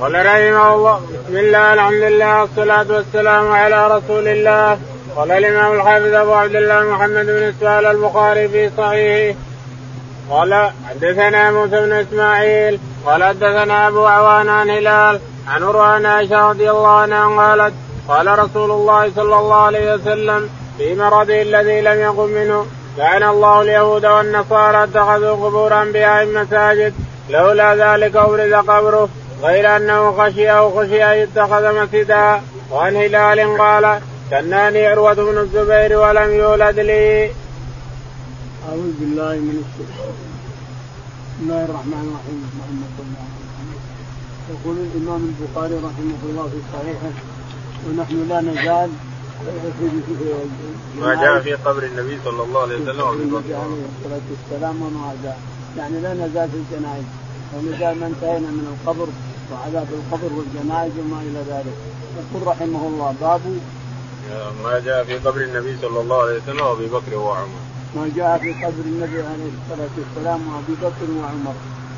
قال رحمه الله بسم الله الحمد لله والصلاة والسلام على رسول الله. قال الإمام الحافظ أبو عبد الله محمد بن إسماعيل البخاري في صحيحه. قال حدثنا موسى بن إسماعيل قال حدثنا أبو عوان عن هلال عن عروة عائشة رضي الله عنها قالت قال رسول الله صلى الله عليه وسلم في مرضه الذي لم يقم منه لعن الله اليهود والنصارى اتخذوا قبور انبيائهم مساجد لولا ذلك أبرز قبره غير أنه خشي أو خشي أن يتخذ مسجدا. وعن هلال قال كناني عروة بن الزبير ولم يولد لي. أعوذ بالله من الشيطان. بسم الله الرحمن الرحيم. محمد صلى الله عليه وسلم يقول الإمام البخاري رحمه الله في صحيحه ونحن لا نزال ما جاء في قبر النبي صلى الله عليه وسلم النبي عليه الصلاة والسلام وما جاء. يعني لا نزال في الجنائز. ونزال ما انتهينا من القبر وعذاب القبر والجنائز وما إلى ذلك. يقول رحمه الله باب ما جاء في قبر النبي صلى الله عليه وسلم وأبي بكر وعمر. ما جاء في قبر النبي عليه الصلاة والسلام وأبي بكر وعمر.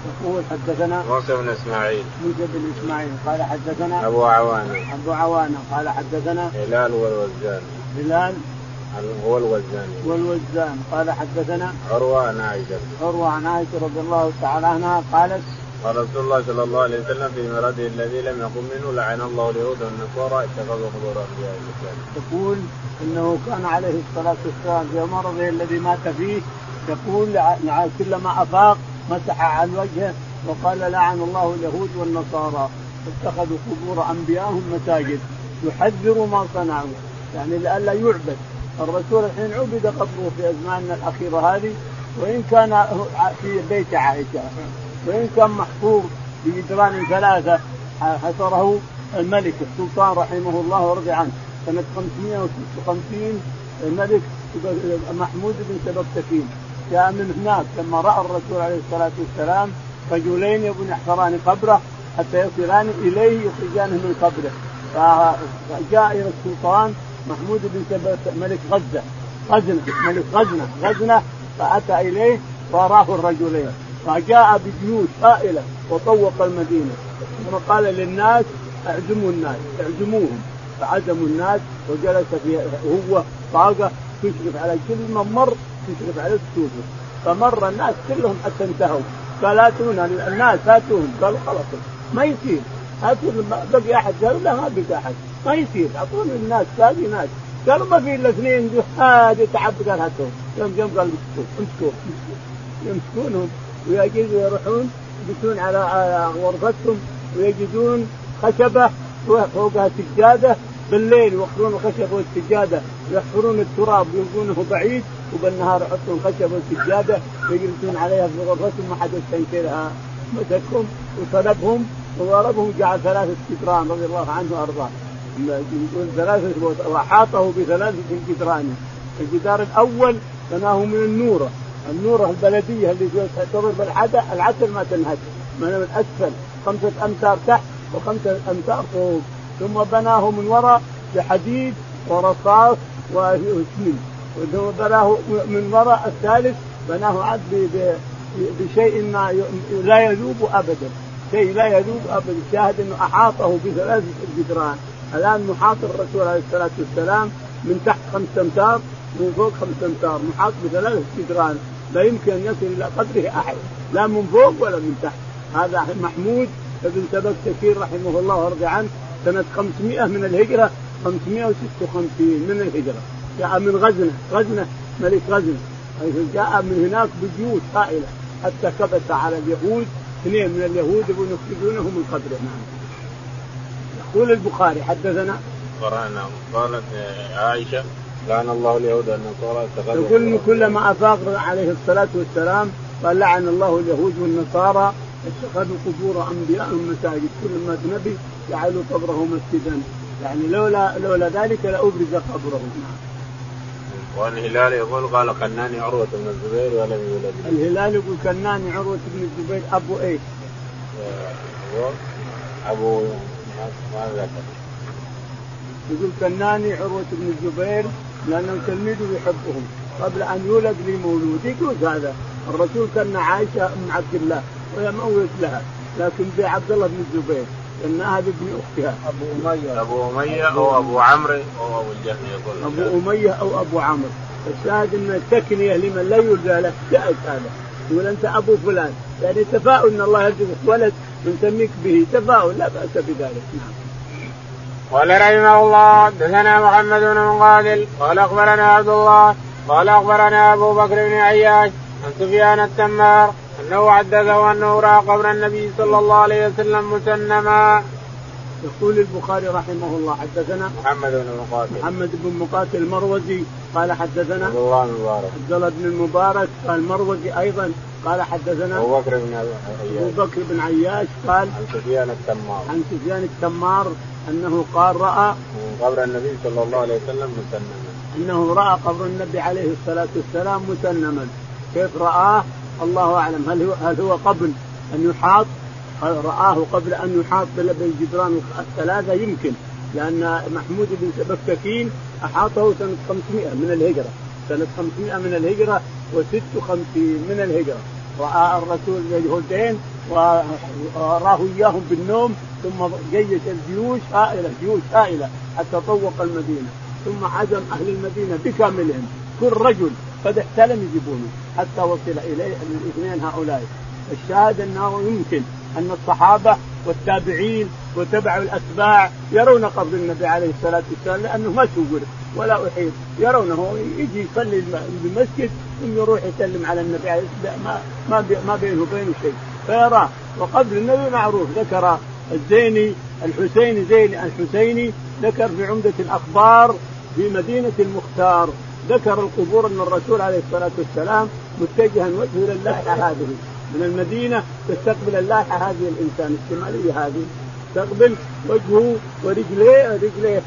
يقول حدثنا موسى بن إسماعيل. موسى بن إسماعيل قال حدثنا أبو عوانة. أبو عوانة قال حدثنا هلال والوزان. هلال هو الوزان؟ والوزان قال حدثنا عروة عن عائشة. عروة عن عائشة رضي الله تعالى عنها قالت قال رسول الله صلى الله عليه وسلم في مرضه الذي لم يقم منه لعن الله اليهود والنصارى اتخذوا قبور أنبياء. تقول إنه كان عليه الصلاة والسلام في مرضه الذي مات فيه يقول كلما أفاق مسح عن وجهه وقال لعن الله اليهود والنصارى. اتخذوا قبور انبيائهم مساجد. يحذر ما صنعوا. يعني لئلا يعبد. الرسول الحين عبد قبره في أزماننا الأخيرة هذه وإن كان في بيت عائشة. وإن كان محفور بجدران ثلاثة حصره الملك السلطان رحمه الله ورضي عنه. سنة 556 الملك محمود بن سبكتكين جاء من هناك لما رأى الرسول عليه الصلاة والسلام رجلين يبون يحفران قبره حتى يصلان إليه يخرجانه من قبره. فجاء إلى السلطان محمود بن ملك غزة. غزنة ملك غزنة غزنة فأتى إليه وراه الرجلين. فجاء بجيوش هائله وطوق المدينة. ثم قال للناس اعزموا الناس اعزموهم. فعزموا الناس وجلس في هو طاقة تشرف على كل من مر تشرف على السوق. فمر الناس كلهم حتى انتهوا. قال اتونا الناس هاتوهم قالوا خلاص ما يصير. هاتوا بقي أحد. قالوا لا ما بقي أحد. ما يصير. أعطوني الناس باقي ناس. قالوا ما في إلا اثنين. هذه تعب قال هاتوهم يوم يوم قال امسكوه امسكوه يمسكونهم. ويجدوا يروحون يجلسون على غرفتهم ويجدون خشبة فوقها سجادة. بالليل يوقفون الخشب والسجادة. يحفرون التراب يلقونه بعيد وبالنهار يحطون خشب والسجادة. ويجلسون عليها في غرفتهم ما حد يستنكرها. مسكهم وطلبهم وضربهم جعل ثلاثة جدران رضي الله عنه وأرضاه. يقول ثلاثة وأحاطه بثلاثة جدران. الجدار الأول بناه من النورة النورة البلدية اللي تعتبر العسل ما تنهد. من الأسفل خمسة أمتار تحت وخمسة أمتار فوق. ثم بناه من وراء بحديد ورصاص وسمين ثم بناه من وراء الثالث بناه عاد بشيء ما لا يذوب ابدا. شيء لا يذوب ابدا. شاهد إنه أحاطه بثلاثه جدران. الآن محاط الرسول عليه الصلاة والسلام من تحت خمسة أمتار من فوق خمسة أمتار. محاط بثلاثه جدران. لا يمكن أن يصل إلى قدره أحد لا من فوق ولا من تحت. هذا محمود بن سبكتكين رحمه الله ورضي عنه سنة 500 من الهجرة 556 من الهجرة. جاء من غزنة غزنة ملك غزنة. حيث جاء من هناك بجيوش هائلة حتى كبس على اليهود اثنين من اليهود يبون يخرجونه من قبره. نعم. يقول البخاري حدثنا؟ قرأنا قالت عائشة لعن الله اليهود والنصارى يقول كلما أفاق عليه الصلاة والسلام قال لعن الله اليهود والنصارى اتخذوا قبور انبيائهم مساجد كل ما نبي جعلوا قبره مسجدا. يعني لولا لولا ذلك لأبرز قبره وعن الهلال يقول قال كناني عروة بن الزبير ولم يولد الهلال يقول كناني عروة بن الزبير أبو إيش؟ أبو ما ذكر. يقول كناني عروة بن الزبير لأنه تلميذه يحبهم. قبل أن يولد لي مولود يقول هذا. الرسول كان عائشة أم عبد الله وهي مولد لها. لكن بعبد الله بن الزبير سماها بابن أختها. أبو أمية. أبو أمية أو أبو عمرو أو أبو الجهم يقول أبو أمية أو أبو عمرو. الشاهد إن التكنية لمن لا يرجى له. جائز هذا. يقول أنت أبو فلان. يعني تفاؤل إن الله يرزقك ولد نسميك به تفاؤل. لا بأس بذلك. نعم. قال رحمه الله دثنا محمد بن مقاتل قال أخبرنا عبد الله قال أخبرنا أبو بكر بن عياش عن سفيان التمار أنه حدثه أنه راى قبر النبي صلى الله عليه وسلم مسنما. يقول البخاري رحمه الله حدثنا محمد بن مقاتل محمد بن مقاتل المروزي قال حدثنا عبد الله بن المبارك عبد الله بن المبارك قال المروزي أيضا قال حدثنا أبو بكر بن عياش. أبو بكر بن عياش قال عن سفيان التمار. عن سفيان التمار أنه قال رأى قبر النبي صلى الله عليه وسلم مسنما. أنه رأى قبر النبي عليه الصلاة والسلام مسنما. كيف رآه؟ الله أعلم. هل هو هل هو قبل أن يحاط؟ رآه قبل أن يحاط بالجدران الثلاثة؟ يمكن. لأن محمود بن بكتكين أحاطه سنة 500 من الهجرة. سنة 500 من الهجرة و56 من الهجرة. راى الرسول اليهودين وراه اياهم بالنوم ثم جيش الجيوش هائله جيوش هائله حتى طوق المدينة. ثم عزم أهل المدينة بكاملهم. كل رجل قد احتلم يجيبونه حتى وصل إليه الاثنين هؤلاء. الشاهد أنه يمكن أن الصحابة والتابعين وتبع الأتباع يرون قبر النبي عليه الصلاة والسلام لأنه ما صور ولا أحيط. يرونه يجي يصلي بالمسجد ثم يروح يسلم على النبي عليه الصلاة ما ما بينه وبينه شيء. فيراه وقبر النبي معروف ذكر الزيني الحسيني زيني الحسيني ذكر في عمدة الأخبار في مدينة المختار. ذكر القبور أن الرسول عليه الصلاة والسلام متجها وجهه لله هذه. من المدينة تستقبل اللائحة هذه الإنسان الشمالية هذه. تستقبل وجهه ورجليه رجليه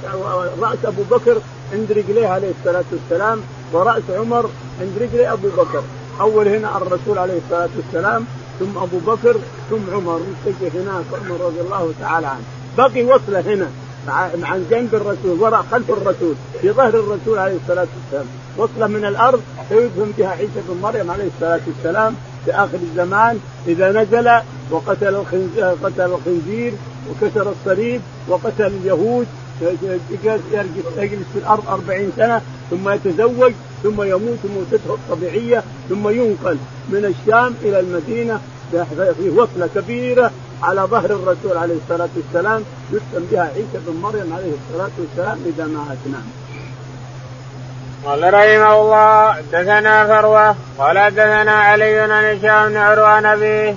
رأس أبو بكر عند رجليه عليه الصلاة والسلام ورأس عمر عند رجلي أبو بكر. أول هنا الرسول عليه الصلاة والسلام ثم أبو بكر ثم عمر. متجه هناك عمر رضي الله تعالى عنه. بقي وصلة هنا مع جنب الرسول وراء خلف الرسول في ظهر الرسول عليه الصلاة والسلام. وصلة من الأرض سيدهم بها عيسى بن مريم عليه الصلاة والسلام في آخر الزمان. إذا نزل وقتل الخنزير قتل الخنزير وكسر الصليب وقتل اليهود. يجلس في الأرض أربعين سنة ثم يتزوج ثم يموت موتته الطبيعية ثم ينقل من الشام إلى المدينة في وصلة كبيرة على ظهر الرسول عليه الصلاة والسلام يدفن بها عيسى بن مريم عليه الصلاة والسلام اذا مات نعم. قال رحمه الله حدثنا فروة قال حدثنا علي بن هشام بن عروة نبيه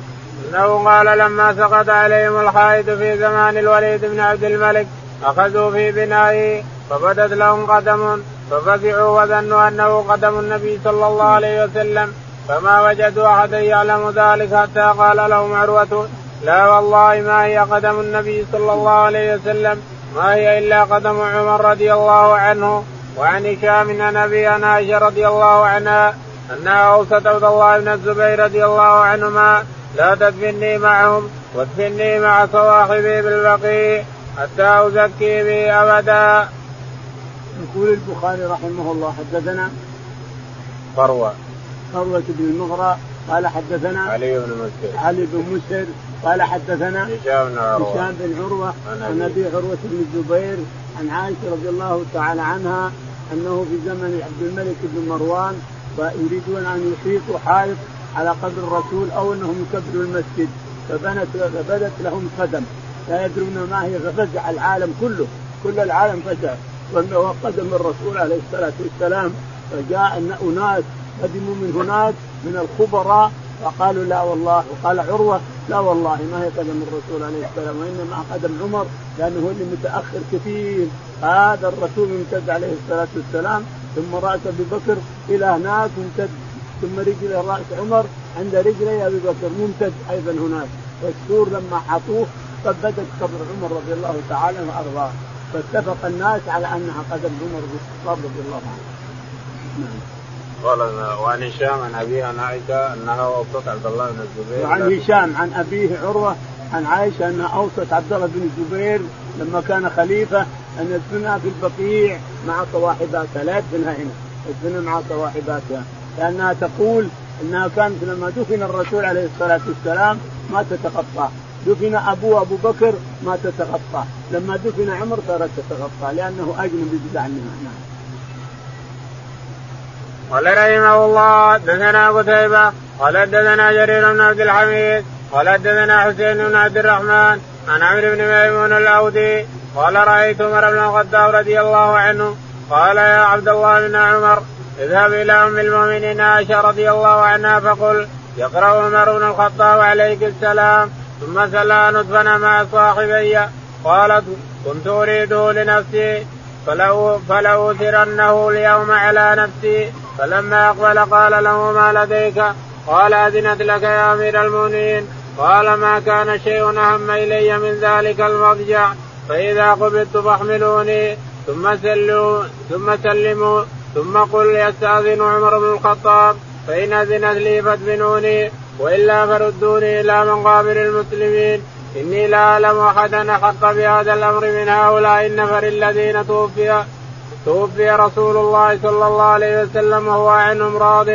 أنه قال لما سقط عليهم الحائط في زمان الوليد بن عبد الملك أخذوا في بنائه فبدت لهم قدم ففزعوا وظنوا أنه قدم النبي صلى الله عليه وسلم فما وجدوا احدا يعلم ذلك حتى قال لهم عروة لا والله ما هي قدم النبي صلى الله عليه وسلم ما هي إلا قدم عمر رضي الله عنه وعن هشام من أبي عائشه رضي الله عنها انها اوصت عبد الله بن الزبير رضي الله عنهما لا تدفني معهم وادفني مع صواحبي بالبقيع حتى أزكي به أبدا. يقول البخاري رحمه الله حدثنا فروة. فروة بن المغرى قال حدثنا علي بن مسهر علي بن مسهر قال حدثنا هشام بن عروة. هشام بن عروة عن أبي عروة بن الزبير عن عائشة رضي الله تعالى عنها أنه في زمن عبد الملك بن مروان يريدون أن يحيطوا حائط على قبر الرسول أو أنهم يكبروا المسجد فبنت فبدت لهم قدم. لا يدرون ما هي ففزع العالم كله. كل العالم فزع. وأنه قدم الرسول عليه الصلاة والسلام فجاء أناس قدموا من هناك من الخبراء فقالوا لا والله. وقال عروة لا والله ما هي قدم الرسول عليه السلام وإنما قدم عمر لأنه هو اللي متأخر كثير. هذا الرسول ممتد عليه الصلاة والسلام ثم رأس أبي بكر إلى هناك ممتد ثم رجل رأس عمر عند رجلي أبي بكر ممتد أيضا هناك. والسور لما حطوه ثبتت قبر عمر رضي الله تعالى وأرضاه فاتفق الناس على أنها قدم عمر بن الخطاب رضي الله عنه. نعم. قال وعن هشام عن أبيه عن عائشة أنها أوصت عبد الله بن الزبير وعن هشام عن أبيه عروة عن عائشة انها أوصت عبد الله بن الزبير لما كان خليفة أن يدفنها في البقيع مع صواحباتها لا يدفنها هنا يدفنها مع صواحباتها لأنها تقول إنها كانت لما دفن الرسول عليه الصلاة والسلام ما تتقطع دفن ابوه أبو بكر ما تتغطى لما دفن عمر صارت تتغطى لأنه اجنبي بزعمها نعم. قال رحمه الله دثنا قتيبة. قال دثنا جرير بن عبد الحميد. قال دثنا حسين بن عبد الرحمن. عن عمرو بن ميمون الأودي. قال رأيت عمر بن الخطاب رضي الله عنه. قال يا عبد الله بن عمر اذهب إلى أم المؤمنين عائشة رضي الله عنها فقل يقرأ عمر بن الخطاب عليك السلام. ثم سلا نطفنا مع صاحبي. قالت كنت اريده لنفسي فلو فلأوثرنه اليوم على نفسي. فلما أقبل قال له ما لديك؟ قال أذنت لك يا أمير المؤمنين. قال ما كان شيء أهم إلي من ذلك المضجع فإذا قبضت فاحملوني. ثم سلوا ثم سلموا ثم قل يستأذن عمر بن الخطاب فإن أذنت لي فادفنوني وإلا فردوني إلى مقابر المسلمين. إني لا أعلم احدا احق بهذا الأمر من هؤلاء النفر الذين توفي توفي رسول الله صلى الله عليه وسلم وهو عنهم راض.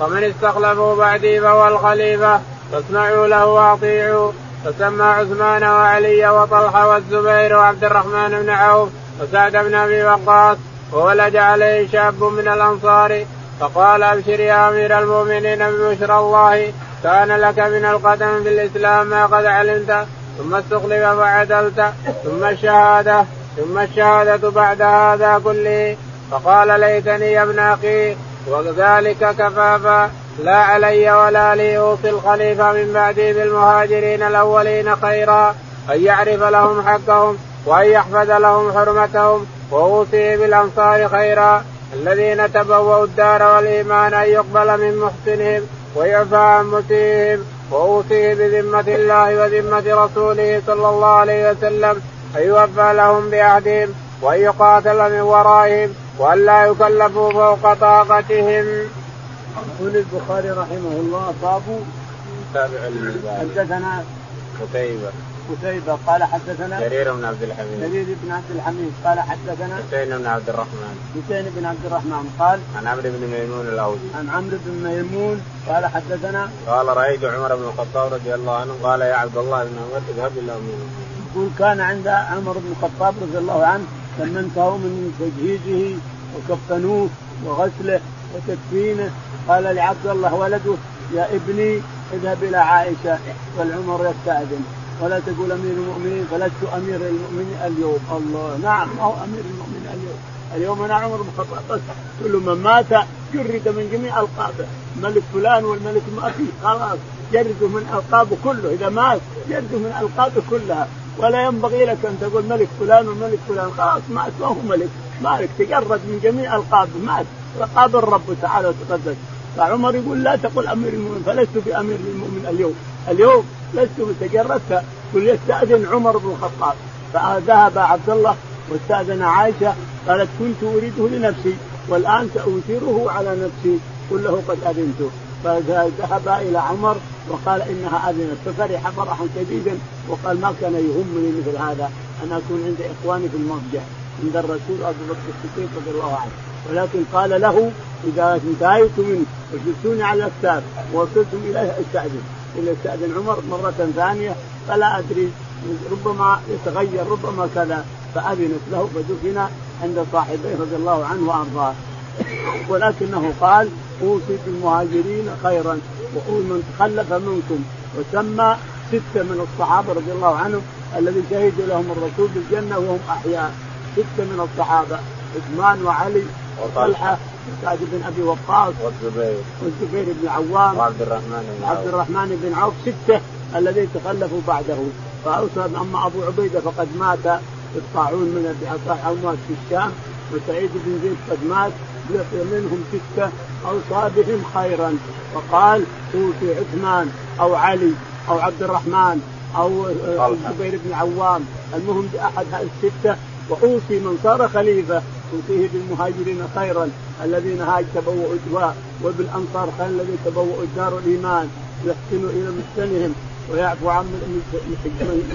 فمن استخلفوا بعدي فهو الخليفة. فاسمعوا له واطيعوا فسمى عثمان وعلي وطلحه والزبير وعبد الرحمن بن عوف وسعد بن أبي وقاص. وولد عليه شاب من الأنصار. فقال أبشر يا أمير المؤمنين ببشرى الله. كان لك من القدم في الإسلام ما قد علمت ثم استخلف فعدلت ثم الشهادة ثم الشهادة بعد هذا كله. فقال ليتني يا ابن أخي وذلك كفافا لا علي ولا لي أوصي الخليفة من بعدي بالمهاجرين الأولين خيرا أن يعرف لهم حقهم وأن يحفظ لهم حرمتهم وأوصي بالأنصار خيرا. الذين تبوأوا الدار والإيمان أن يقبل من محسنهم. ويعفى عن مسيئهم واوصيه بذمة الله وذمة رسوله صلى الله عليه وسلم أن يوفى لهم بعهدهم وأن يقاتل من ورائهم وأن لا يكلفوا فوق طاقتهم. يقول البخاري رحمه الله باب تابع حدثنا قتيبة قتيبة قال حدثنا جرير بن عبد الحميد. جرير بن عبد الحميد قال حدثنا حسين بن عبد الرحمن. حسين بن عبد الرحمن قال عن عمرو بن ميمون الاودي عن عمرو بن ميمون قال حدثنا قال رأيت عمر بن الخطاب رضي الله عنه قال يا عبد الله بن عمر اذهب إلى امين يقول كان عند عمر بن الخطاب رضي الله عنه لما انتهوا من تجهيزه وكفنوه وغسله وتكفينه قال لعبد الله ولده يا ابني اذهب إلى عائشة والعمر يستأذن. ولا تقول أمير المؤمنين فلست أمير المؤمنين اليوم. الله نعم ما هو أمير المؤمنين اليوم. اليوم أنا عمر بن الخطاب. كل من مات جرد من جميع ألقابه. ملك فلان والملك ما في خلاص. جرده من القابه كله. إذا مات جرده من القابه كلها. ولا ينبغي لك أن تقول ملك فلان والملك فلان. خلاص مات ما هو ملك. مالك تجرد من جميع ألقاب. مات. قابل الرب تعالى وتقدس. فعمر يقول لا تقل أمير المؤمنين فلست بأمير المؤمن اليوم. اليوم لست تجردت قل يستأذن عمر بن الخطاب. فذهب عبد الله واستأذن عائشة قالت كنت أريده لنفسي والآن ساوثره على نفسي قل له قد أذنت. فذهب إلى عمر وقال إنها أذنت ففرح فرحا شديدا وقال ما كان يهمني مثل هذا أن أكون عند إخواني في المضجع عند الرسول ابو بكر الصديق رضي الله عنه. ولكن قال له إذا انتهيت منه وجلسوني على الاكتاف ووصلتم إليه أستأذن. الا استاذن عمر مرة ثانية فلا أدري ربما يتغير ربما كذا فأذنت له فدفن عند صاحبيه رضي الله عنه وأرضاه. ولكنه قال أوصي بالمهاجرين خيرا ومن تخلف منكم. وسمى ستة من الصحابة رضي الله عنهم الذي شهد لهم الرسول بالجنة وهم أحياء. ستة من الصحابة عثمان وعلي وطلحة وسعد بن أبي وقاص والزبير. والزبير بن عوام وعبد الرحمن بن عبد الرحمن بن عوف سته الذين تخلفوا بعده. فاوصى أما أبو عبيدة فقد مات الطاعون من الطاعون في الشام وسعيد بن زيد قد مات منهم سته أوصى بهم خيرا. فقال أوصي عثمان أو علي أو عبد الرحمن أو الزبير بن عوام المهم بأحد هذه الستة وأوصي من صار خليفة. اوصيه بالمهاجرين خيرا الذين هاج تبوؤوا وبالأنصار خيرا الذين تبوؤوا الدار الإيمان يحسنوا إلى مسكنهم ويعفو عن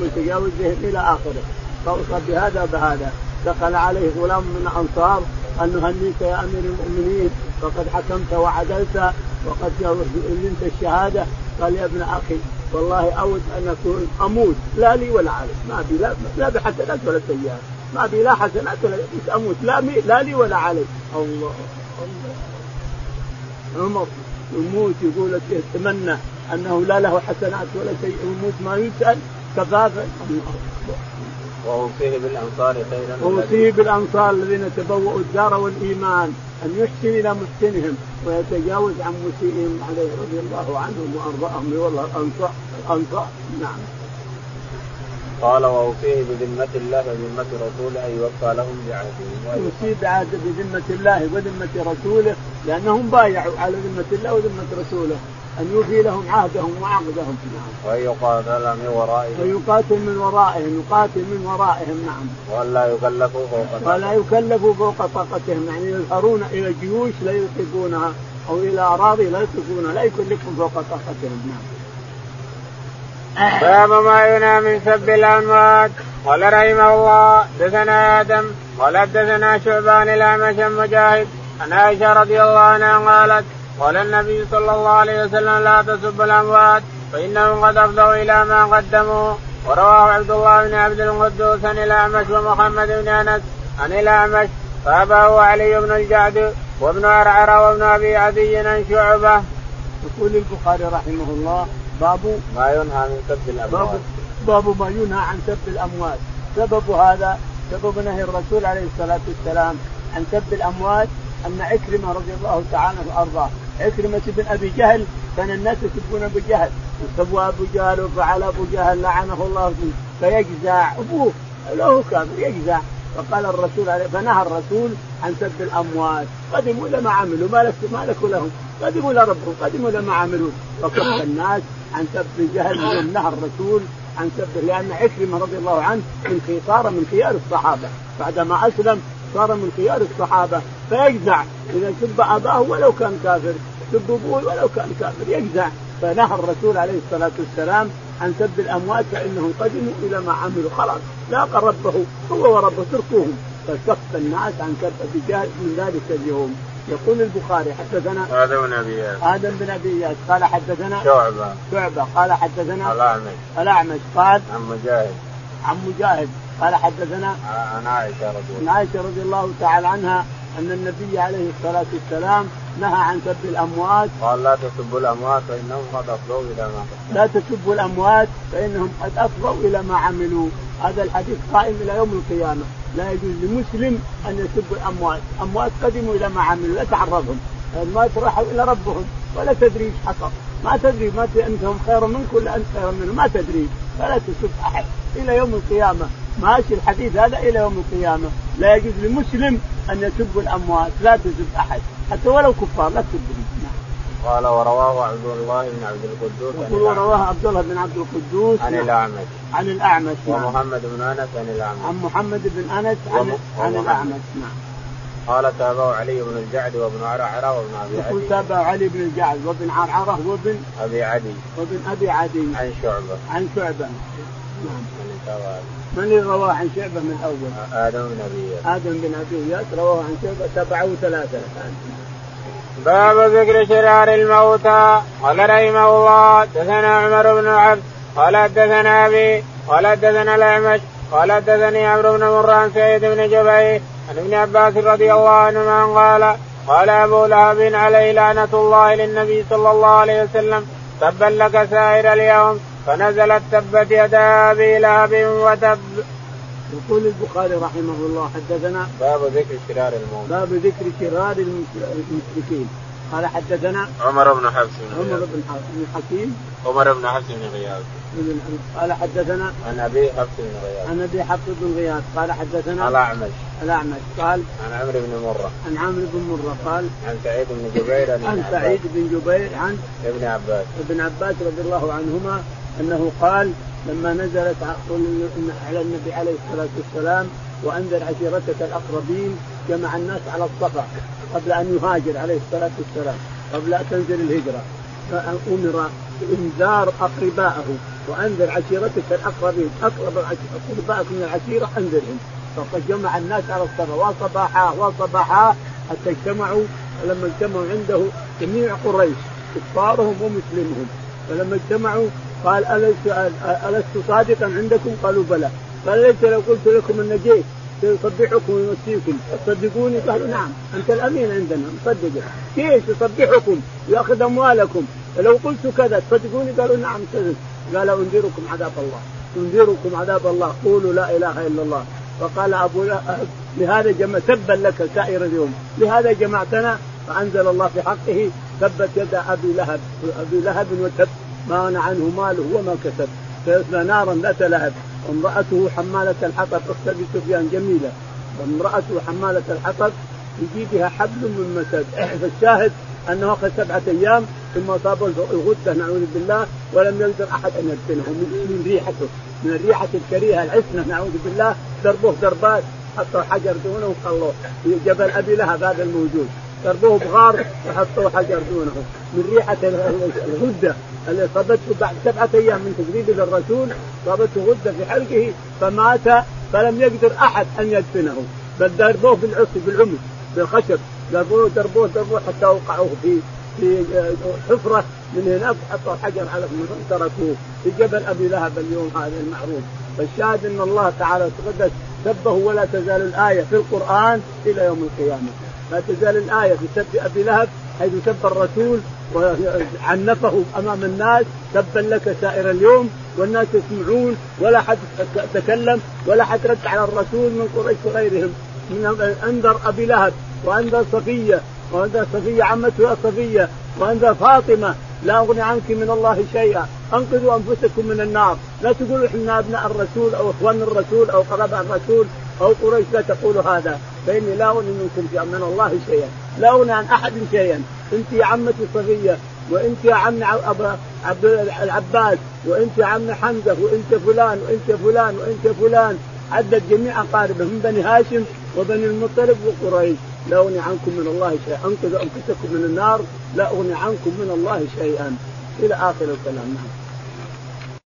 متجاوزهم إلى آخره. فاوصى بهذا وبهذا دخل عليه غلام من الأنصار أن نهنيك يا أمير المؤمنين. فقد حكمت وعدلت وقد علمت الشهادة. قال يا ابن أخي والله أود أن اكون أموت. لا لي ولا علي ما بي لا, لا بحسنات ولا سيئات ما بي لا حسنات ولا بس أموت. لا مي لا لي ولا علي. الله الله. عمر يموت يقول يتمنى أنه لا له حسنات ولا شيء يموت ما يسأل. كفافا واوصيه بالأنصار خيرا واوصيه بالأنصار الذين تبوأوا الدار والإيمان أن يحسن إلى محسنهم ويتجاوز عن مسيئهم عليه رضي الله عنهم وأرضاهم. والله الانصار الانصار نعم. قال واوصيه بذمة الله وذمة رسوله ان يوفى لهم بعهدهم. يوصيه بعهد بذمة الله وذمة رسوله لأنهم بايعوا على ذمة الله وذمة رسوله أن يوفي لهم عهدهم وعقدهم نعم. وان يقاتل من ورائهم. ويقاتل من ورائهم يقاتل من ورائهم نعم. وان لا يكلفوا فوق طاقتهم. ولا يكلفوا فوق طاقتهم يعني يظهرون إلى جيوش لا يطيقونها أو إلى أراضي لا يطيقونها لا يكلفهم فوق طاقتهم نعم. باب ما ينهى من سب الأموات قال رحمه الله دثنا آدم قال دثنا شعبان الأعمش مجاهد عن عائشة رضي الله عنها قالت قال النبي صلى الله عليه وسلم لا تسبوا الأموات فإنهم قد أفضوا إلى ما قدموا ورواه عبد الله بن عبد القدوس عن الأعمش ومحمد بن أنس عن الأعمش فأباه علي بن الجعد وابن عرعر وابن أبي عدي عن شعبة. يقول البخاري رحمه الله باب ما ينهى من سب الأموات. باب, ما ينهى عن سب الأموات. سبب هذا سبب نهي الرسول عليه الصلاة والسلام عن سب الأموات أن عكرمة رضي الله تعالى وارضاه عكرمة بن أبي جهل كان الناس يسبون أبو جهل. وسبوا أبو جهل وفعل أبو جهل لعنه الله فيه. فيجزع أبوه. له كافر يجزع فقال الرسول عليه فنهى الرسول عن سب الأموات. قدموا لما عملوا ما لك ما لك لهم. قدموا لربهم قدموا لما عملوا. فكف الناس عن سب جهل نهى الرسول عن سبه لأن عكرمة رضي الله عنه من صار من خيار الصحابة. بعدما أسلم صار من خيار الصحابة. فيجزع. إذا سب أباه ولو كان كافر سب أبوه ولو كان كافر يجزع. فنهى الرسول عليه الصلاة والسلام عن سب الأموات فإنهم قدموا إلى ما عملوا. خلاص لاقى ربه هو وربه تركوهم فكف الناس عن سب ابي من ذلك اليوم. يقول البخاري حدثنا آدم بن أبي آدم بن أبي قال حدثنا شعبة. شعبة. قال حدثنا الأعمش. الأعمش. قال عن مجاهد. عن مجاهد. قال حدثنا عن عائشة رضي الله عن عائشة رضي الله تعالى عنها أن النبي عليه الصلاة والسلام نهى عن سب الأموات. قال لا تسبوا الأموات فإنهم قد افضوا إلى ما لا تسبوا الأموات فإنهم قد افضوا إلى ما عملوا. هذا الحديث قائم إلى يوم القيامة. لا يجوز لمسلم أن يسب الأموات، أموات قدموا إلى ما عملوا لا تعرضهم، الاموات راحوا إلى ربهم ولا تدري إيش حصل، ما تدري ما أنتم خير منك ولا أنت خير منهم، ما تدري. فلا تسب أحد. إلى يوم القيامة، ماشي الحديث هذا إلى يوم القيامة، لا يجوز لمسلم أن يسب الأموات، لا تسب أحد، حتى ولو كفار لا تسب. قال ورواه عبد الله بن عبد القدوس يقول ورواه عبد الله بن عبد القدوس عن الأعمش. عن الأعمش نعم. ومحمد بن أنس عن الأعمش. عن محمد بن أنس عن, عن الأعمش نعم. قال تابعه علي بن الجعد وابن عرعرة وابن أبي عدي. يقول تابعه علي بن الجعد وابن عرعرة وابن أبي عدي. وابن أبي عدي. عن شعبة. عن شعبة نعم. من اللي رواه عن شعبة من الأول؟ آدم بن أبي آدم بن أبي إياس رواه عن شعبة. تبعه ثلاثة باب ذكر شرار الموتى. قال رحمه الله دثنا عمر بن عبد قال حدثنا أبي قال حدثنا الأعمش قال حدثني عمرو بن مران سعيد بن جبير عن ابن عباس رضي الله عنهما قال قال أبو لهب عليه لعنة الله للنبي صلى الله عليه وسلم تبا لك سائر اليوم فنزلت تبت يدا أبي لهب وتب يقول البخاري رحمه الله حدثنا باب ذكر شرار الموت باب ذكر شرار المشركين. قال حدثنا عمر بن حفص عمر بن حكيم. عمر بن حفص بن غياث. قال حدثنا عن أبي حفص بن غياث. عن أبي حفص بن غياث. قال حدثنا الأعمش. الأعمش. قال عن عمرو بن مرة. عن عمرو بن مرة. قال عن سعيد بن جبير عن سعيد بن جبير عن ابن عباس. ابن عباس رضي الله عنهما أنه قال لما نزلت على النبي عليه الصلاة والسلام وأنذر عشيرتك الأقربين جمع الناس على الصفا قبل أن يهاجر عليه الصلاة والسلام قبل أن تنزل الهجرة. فأمر بإنذار أقربائه وأنذر عشيرتك الأقربين. أقرب أقربائك من العشيرة أنذرهم. فقد جمع الناس على الصفا وصباحا وصباحا حتى اجتمعوا. فلما اجتمعوا عنده جميع قريش كفارهم ومسلمهم. فلما اجتمعوا قال ألست ألست صادقا عندكم؟ قالوا بلى. قال ليس لو قلت لكم أن جيت سيصبحكم ويمسيكم. تصدقوني؟ قالوا نعم أنت الأمين عندنا نصدقك كيف يصبحكم وياخذ أموالكم. فلو قلت كذا تصدقوني؟ قالوا نعم صدق قال أنذركم عذاب الله. أنذركم عذاب الله. قولوا لا إله إلا الله. فقال أبو لهب لهذا جمع تبا لك سائر اليوم. لهذا جمعتنا فأنزل الله في حقه ثبت يد أبي لهب أبي لهب وتب. ما عنه ماله وما كسب. سيصلى نارا ذات لهب. وامرأته حمالة الحطب. أخت أبي سفيان جميلة. وامرأته حمالة الحطب. في جيدها حبل من مسد. فالشاهد أنه أخذ سبعة أيام ثم أصابه الغدة. نعوذ بالله. ولم يقدر أحد أن يدفنه. من ريحته. من الريحة الكريهة العسنة نعوذ بالله. دربوه دربات. حطوا حجر دونه وخلوه في جبل أبي لهب هذا الموجود. ضربوه بغار وحطوا حجر دونه من ريحة الغدة اللي صابته بعد سبعة أيام من تقريب للرسول صابته غدة في حلقه فمات فلم يقدر أحد أن يدفنه. بل ضربوه بالعصي بالعمد بالخشب. ضربوه ضربوه ضربوه حتى اوقعوه في في حفرة من هناك حطوا حجر على تركوه في جبل أبي لهب اليوم هذا المعروف. فالشاهد أن الله تعالى تقدس سبه ولا تزال الآية في القرآن إلى يوم القيامة. لا تزال الآية في سب أبي لهب حيث سب الرسول وعنفه أمام الناس تبا لك سائر اليوم والناس يسمعون ولا حد تكلم ولا حد رد على الرسول من قريش وغيرهم. من أنذر أبي لهب وأنذر صفية وأنذر صفية عمته صفيه وأنذر فاطمة لا أغني عنك من الله شيئا. أنقذوا أنفسكم من النار. لا تقولوا إحنا أبناء الرسول أو إخوان الرسول أو قرابة الرسول أو قريش لا تقولوا هذا. فإني لا اغني منكم من الله شيئا. لا اغني عن أحد شيئا. أنت يا عمتي صفية وأنت يا عم عبد العباس وأنت يا عم حمزة وأنت فلان وأنت فلان وأنت فلان. عدد جميع اقاربه من بني هاشم وبني المطلب وقريش. لا اغني عنكم من الله شيئا. انقذوا أنفسكم من النار. لا اغني عنكم من الله شيئا. إلى آخر الكلام. نعم.